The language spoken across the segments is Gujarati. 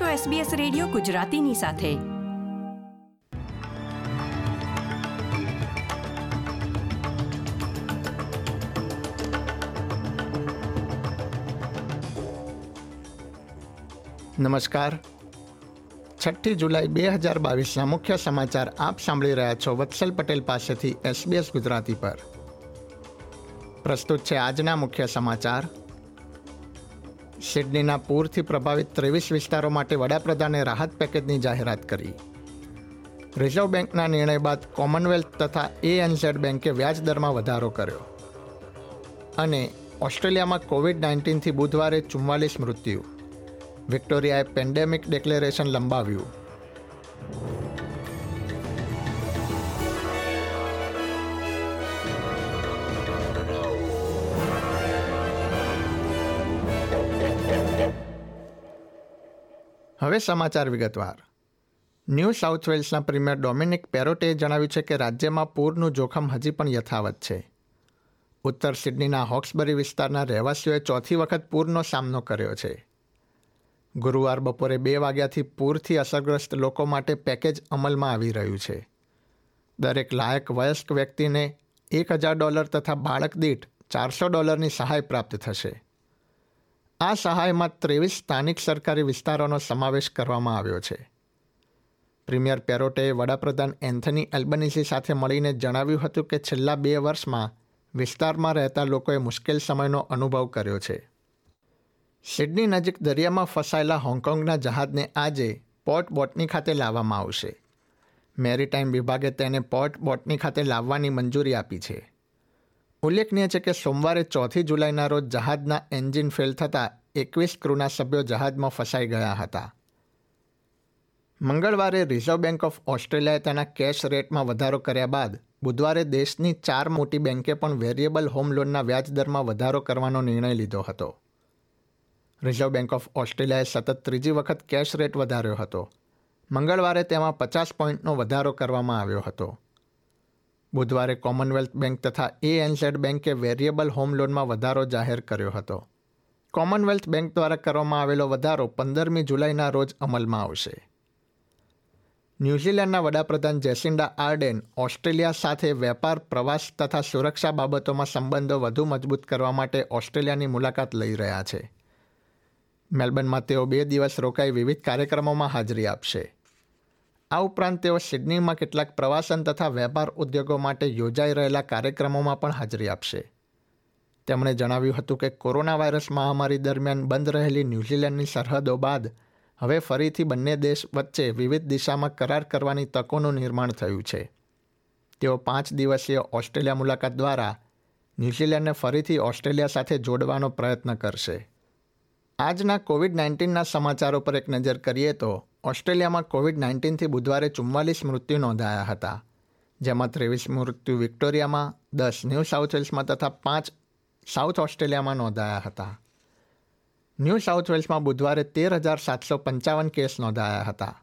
છો SBS રેડિયો ગુજરાતીની સાથે. નમસ્કાર. છઠ્ઠી જુલાઈ બે હજાર બાવીસના મુખ્ય સમાચાર આપ સાંભળી રહ્યા છો વત્સલ પટેલ પાસેથી એસબીએસ ગુજરાતી પર. પ્રસ્તુત છે આજના મુખ્ય સમાચાર. સિડનીના પૂરથી પ્રભાવિત ત્રેવીસ વિસ્તારો માટે વડાપ્રધાને રાહત પેકેજની જાહેરાત કરી. રિઝર્વ બેંકના નિર્ણય બાદ કોમનવેલ્થ તથા એએનઝેડ બેંકે વ્યાજ દરમાં વધારો કર્યો. અને ઓસ્ટ્રેલિયામાં કોવિડ નાઇન્ટીનથી બુધવારે ચુમ્માલીસ મૃત્યુ. વિક્ટોરિયાએ પેન્ડેમિક ડિક્લેરેશન લંબાવ્યું. હવે સમાચાર વિગતવાર. ન્યૂ સાઉથ વેલ્સના પ્રીમિયર ડોમિનિક પેરોટેએ જણાવ્યું છે કે રાજ્યમાં પૂરનું જોખમ હજી પણ યથાવત છે. ઉત્તર સિડનીના હોક્સબરી વિસ્તારના રહેવાસીઓએ ચોથી વખત પૂરનો સામનો કર્યો છે. ગુરુવાર બપોરે બે વાગ્યાથી પૂરથી અસરગ્રસ્ત લોકો માટે પેકેજ અમલમાં આવી રહ્યું છે. દરેક લાયક વયસ્ક વ્યક્તિને એક હજાર ડોલર તથા બાળક દીઠ ચારસો ડોલરની સહાય પ્રાપ્ત થશે. આ સહાયમાં ત્રેવીસ સ્થાનિક સરકારી વિસ્તારોનો સમાવેશ કરવામાં આવ્યો છે. પ્રીમિયર પેરોટેએ વડાપ્રધાન એન્થની એલ્બનીસી સાથે મળીને જણાવ્યું હતું કે છેલ્લા બે વર્ષમાં વિસ્તારમાં રહેતા લોકોએ મુશ્કેલ સમયનો અનુભવ કર્યો છે. સિડની નજીક દરિયામાં ફસાયેલા હોંગકોંગના જહાજને આજે પોર્ટ બોટની ખાતે લાવવામાં આવશે. મેરીટાઈમ વિભાગે તેને પોર્ટ બોટની ખાતે લાવવાની મંજૂરી આપી છે. ઉલ્લેખનીય છે કે સોમવારે ચોથી જુલાઈના રોજ જહાજના એન્જિન ફેલ થતાં એકવીસ ક્રૂના સભ્યો જહાજમાં ફસાઈ ગયા હતા. મંગળવારે રિઝર્વ બેંક ઓફ ઓસ્ટ્રેલિયાએ તેના કેશ રેટમાં વધારો કર્યા બાદ બુધવારે દેશની ચાર મોટી બેંકે પણ વેરિયેબલ હોમ લોનના વ્યાજદરમાં વધારો કરવાનો નિર્ણય લીધો હતો. રિઝર્વ બેંક ઓફ ઓસ્ટ્રેલિયાએ સતત ત્રીજી વખત કેશ રેટ વધાર્યો હતો. મંગળવારે તેમાં પચાસ પોઈન્ટનો વધારો કરવામાં આવ્યો હતો. બુધવારે કોમનવેલ્થ બેંક તથા એએનઝેડ બેંકે વેરિયેબલ હોમ લોનમાં વધારો જાહેર કર્યો હતો. કોમનવેલ્થ બેંક દ્વારા કરવામાં આવેલો વધારો પંદરમી જુલાઈના રોજ અમલમાં આવશે. ન્યૂઝીલેન્ડના વડાપ્રધાન જેસિન્ડા આર્ડેન ઓસ્ટ્રેલિયા સાથે વેપાર, પ્રવાસ તથા સુરક્ષા બાબતોમાં સંબંધો વધુ મજબૂત કરવા માટે ઓસ્ટ્રેલિયાની મુલાકાત લઈ રહ્યા છે. મેલબર્નમાં તેઓ બે દિવસ રોકાઈ વિવિધ કાર્યક્રમોમાં હાજરી આપશે. આ ઉપરાંત તેઓ સિડનીમાં કેટલાક પ્રવાસન તથા વેપાર ઉદ્યોગો માટે યોજાઈ રહેલા કાર્યક્રમોમાં પણ હાજરી આપશે. તેમણે જણાવ્યું હતું કે કોરોના વાયરસ મહામારી દરમિયાન બંધ રહેલી ન્યૂઝીલેન્ડની સરહદો બાદ હવે ફરીથી બંને દેશ વચ્ચે વિવિધ દિશામાં કરાર કરવાની તકોનું નિર્માણ થયું છે. તેઓ પાંચ દિવસીય ઓસ્ટ્રેલિયા મુલાકાત દ્વારા ન્યૂઝીલેન્ડને ફરીથી ઓસ્ટ્રેલિયા સાથે જોડવાનો પ્રયત્ન કરશે. આજના કોવિડ નાઇન્ટીનના સમાચારો પર એક નજર કરીએ તો ઓસ્ટ્રેલિયામાં કોવિડ નાઇન્ટીનથી બુધવારે ચુમ્માલીસ મૃત્યુ નોંધાયા હતા, જેમાં ત્રેવીસ મૃત્યુ વિક્ટોરિયામાં, દસ ન્યૂ સાઉથ વેલ્સમાં તથા પાંચ સાઉથ ઓસ્ટ્રેલિયામાં નોંધાયા હતા. ન્યૂ સાઉથ વેલ્સમાં બુધવારે તેર હજાર સાતસો પંચાવન કેસ નોંધાયા હતા.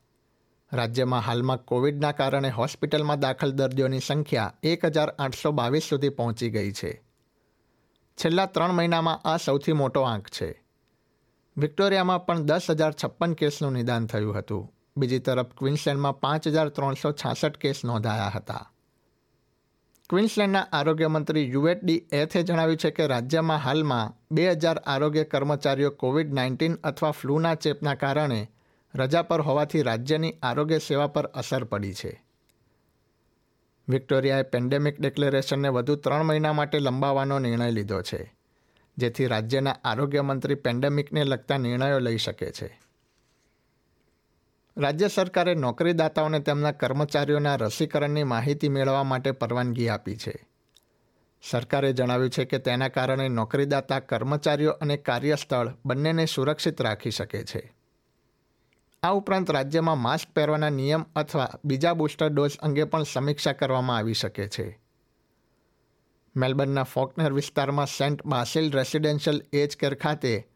રાજ્યમાં હાલમાં કોવિડના કારણે હોસ્પિટલમાં દાખલ દર્દીઓની સંખ્યા એક હજાર આઠસો બાવીસ સુધી પહોંચી ગઈ છે. છેલ્લા ત્રણ મહિનામાં આ સૌથી મોટો આંક છે. વિક્ટોરિયામાં પણ દસ હજાર છપ્પન કેસનું નિદાન થયું હતું. બીજી તરફ ક્વિન્સલેન્ડમાં પાંચ હજાર ત્રણસો છાસઠ કેસ નોંધાયા હતા. ક્વિન્સલેન્ડના આરોગ્ય મંત્રી યુએટડી એથે જણાવ્યું છે કે રાજ્યમાં હાલમાં બે હજાર આરોગ્ય કર્મચારીઓ કોવિડ નાઇન્ટીન અથવા ફ્લૂના ચેપના કારણે રજા પર હોવાથી રાજ્યની આરોગ્ય સેવા પર અસર પડી છે. વિક્ટોરિયાએ પેન્ડેમિક ડિક્લેરેશનને વધુ ત્રણ મહિના માટે લંબાવવાનો નિર્ણય લીધો છે. જેથી રાજ્યના આરોગ્ય મંત્રી પેન્ડેમિકને લગતા નિર્ણયો લઈ શકે છે. રાજ્ય સરકારે નોકરીદાતાઓને તેમના કર્મચારીઓના રસીકરણની માહિતી મેળવવા માટે પરવાનગી આપી છે. સરકારે જણાવ્યું છે કે તેના કારણે નોકરીદાતા, કર્મચારીઓ અને કાર્યસ્થળ બંનેને સુરક્ષિત રાખી શકે છે. આ ઉપરાંત રાજ્યમાં માસ્ક પહેરવાના નિયમ અથવા બીજા બુસ્ટર ડોઝ અંગે પણ સમીક્ષા કરવામાં આવી શકે છે. મેલબર્નના ફોકનર વિસ્તારમાં Saint Basil residential aged care ખાતે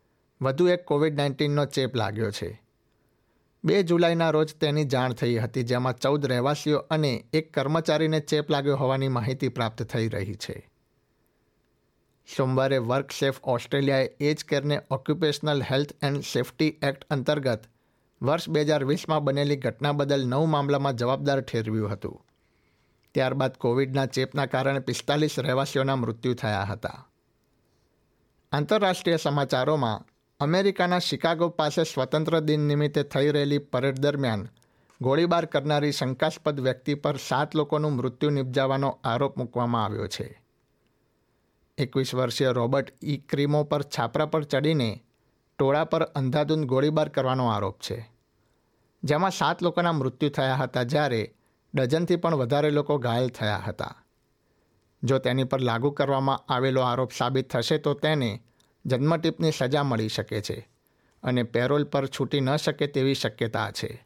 વધુ એક કોવિડ નાઇન્ટીનનો ચેપ લાગ્યો છે. બે જુલાઈના રોજ તેની જાણ થઈ હતી, જેમાં ચૌદ રહેવાસીઓ અને એક કર્મચારીને ચેપ લાગ્યો હોવાની માહિતી પ્રાપ્ત થઈ રહી છે. સોમવારે વર્કસેફ ઓસ્ટ્રેલિયાએ એજ કેરને Occupational Health and Safety Act અંતર્ગત વર્ષ બે હજાર વીસમાં બનેલી ઘટના બદલ નવ મામલામાં જવાબદાર ઠેરવ્યું હતું. ત્યારબાદ કોવિડના ચેપના કારણે પિસ્તાલીસ રહેવાસીઓના મૃત્યુ થયા હતા. આંતરરાષ્ટ્રીય સમાચારોમાં, અમેરિકાના શિકાગો પાસે સ્વતંત્ર દિન નિમિત્તે થઈ રહેલી પરેડ દરમિયાન ગોળીબાર કરનારી શંકાસ્પદ વ્યક્તિ પર સાત લોકોનું મૃત્યુ નિપજાવવાનો આરોપ મૂકવામાં આવ્યો છે. એકવીસ વર્ષીય રોબર્ટ ઈ ક્રીમો પર છાપરા પર ચડીને ટોળા પર અંધાધૂંધ ગોળીબાર કરવાનો આરોપ છે. જેમાં સાત લોકોના મૃત્યુ થયા હતા જ્યારે ડઝનથી પણ વધારે લોકો ઘાયલ થયા હતા. જો તેની પર લાગુ કરવામાં આવેલો આરોપ સાબિત થશે, તો તેને જન્મટીપની સજા મળી શકે છે અને પેરોલ પર છૂટી ન શકે તેવી શક્યતા છે.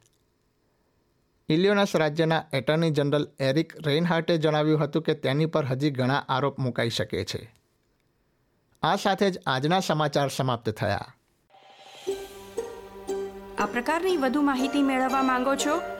ઇલિયોનસ રાજ્યના એટર્ની જનરલ એરિક રેઇનહાર્ટે જણાવ્યું હતું કે તેની પર હજી ઘણા આરોપ મુકાઈ શકે છે. આ સાથે જ આજના સમાચાર સમાપ્ત થયા. આ પ્રકારની વધુ માહિતી મેળવવા માંગો છો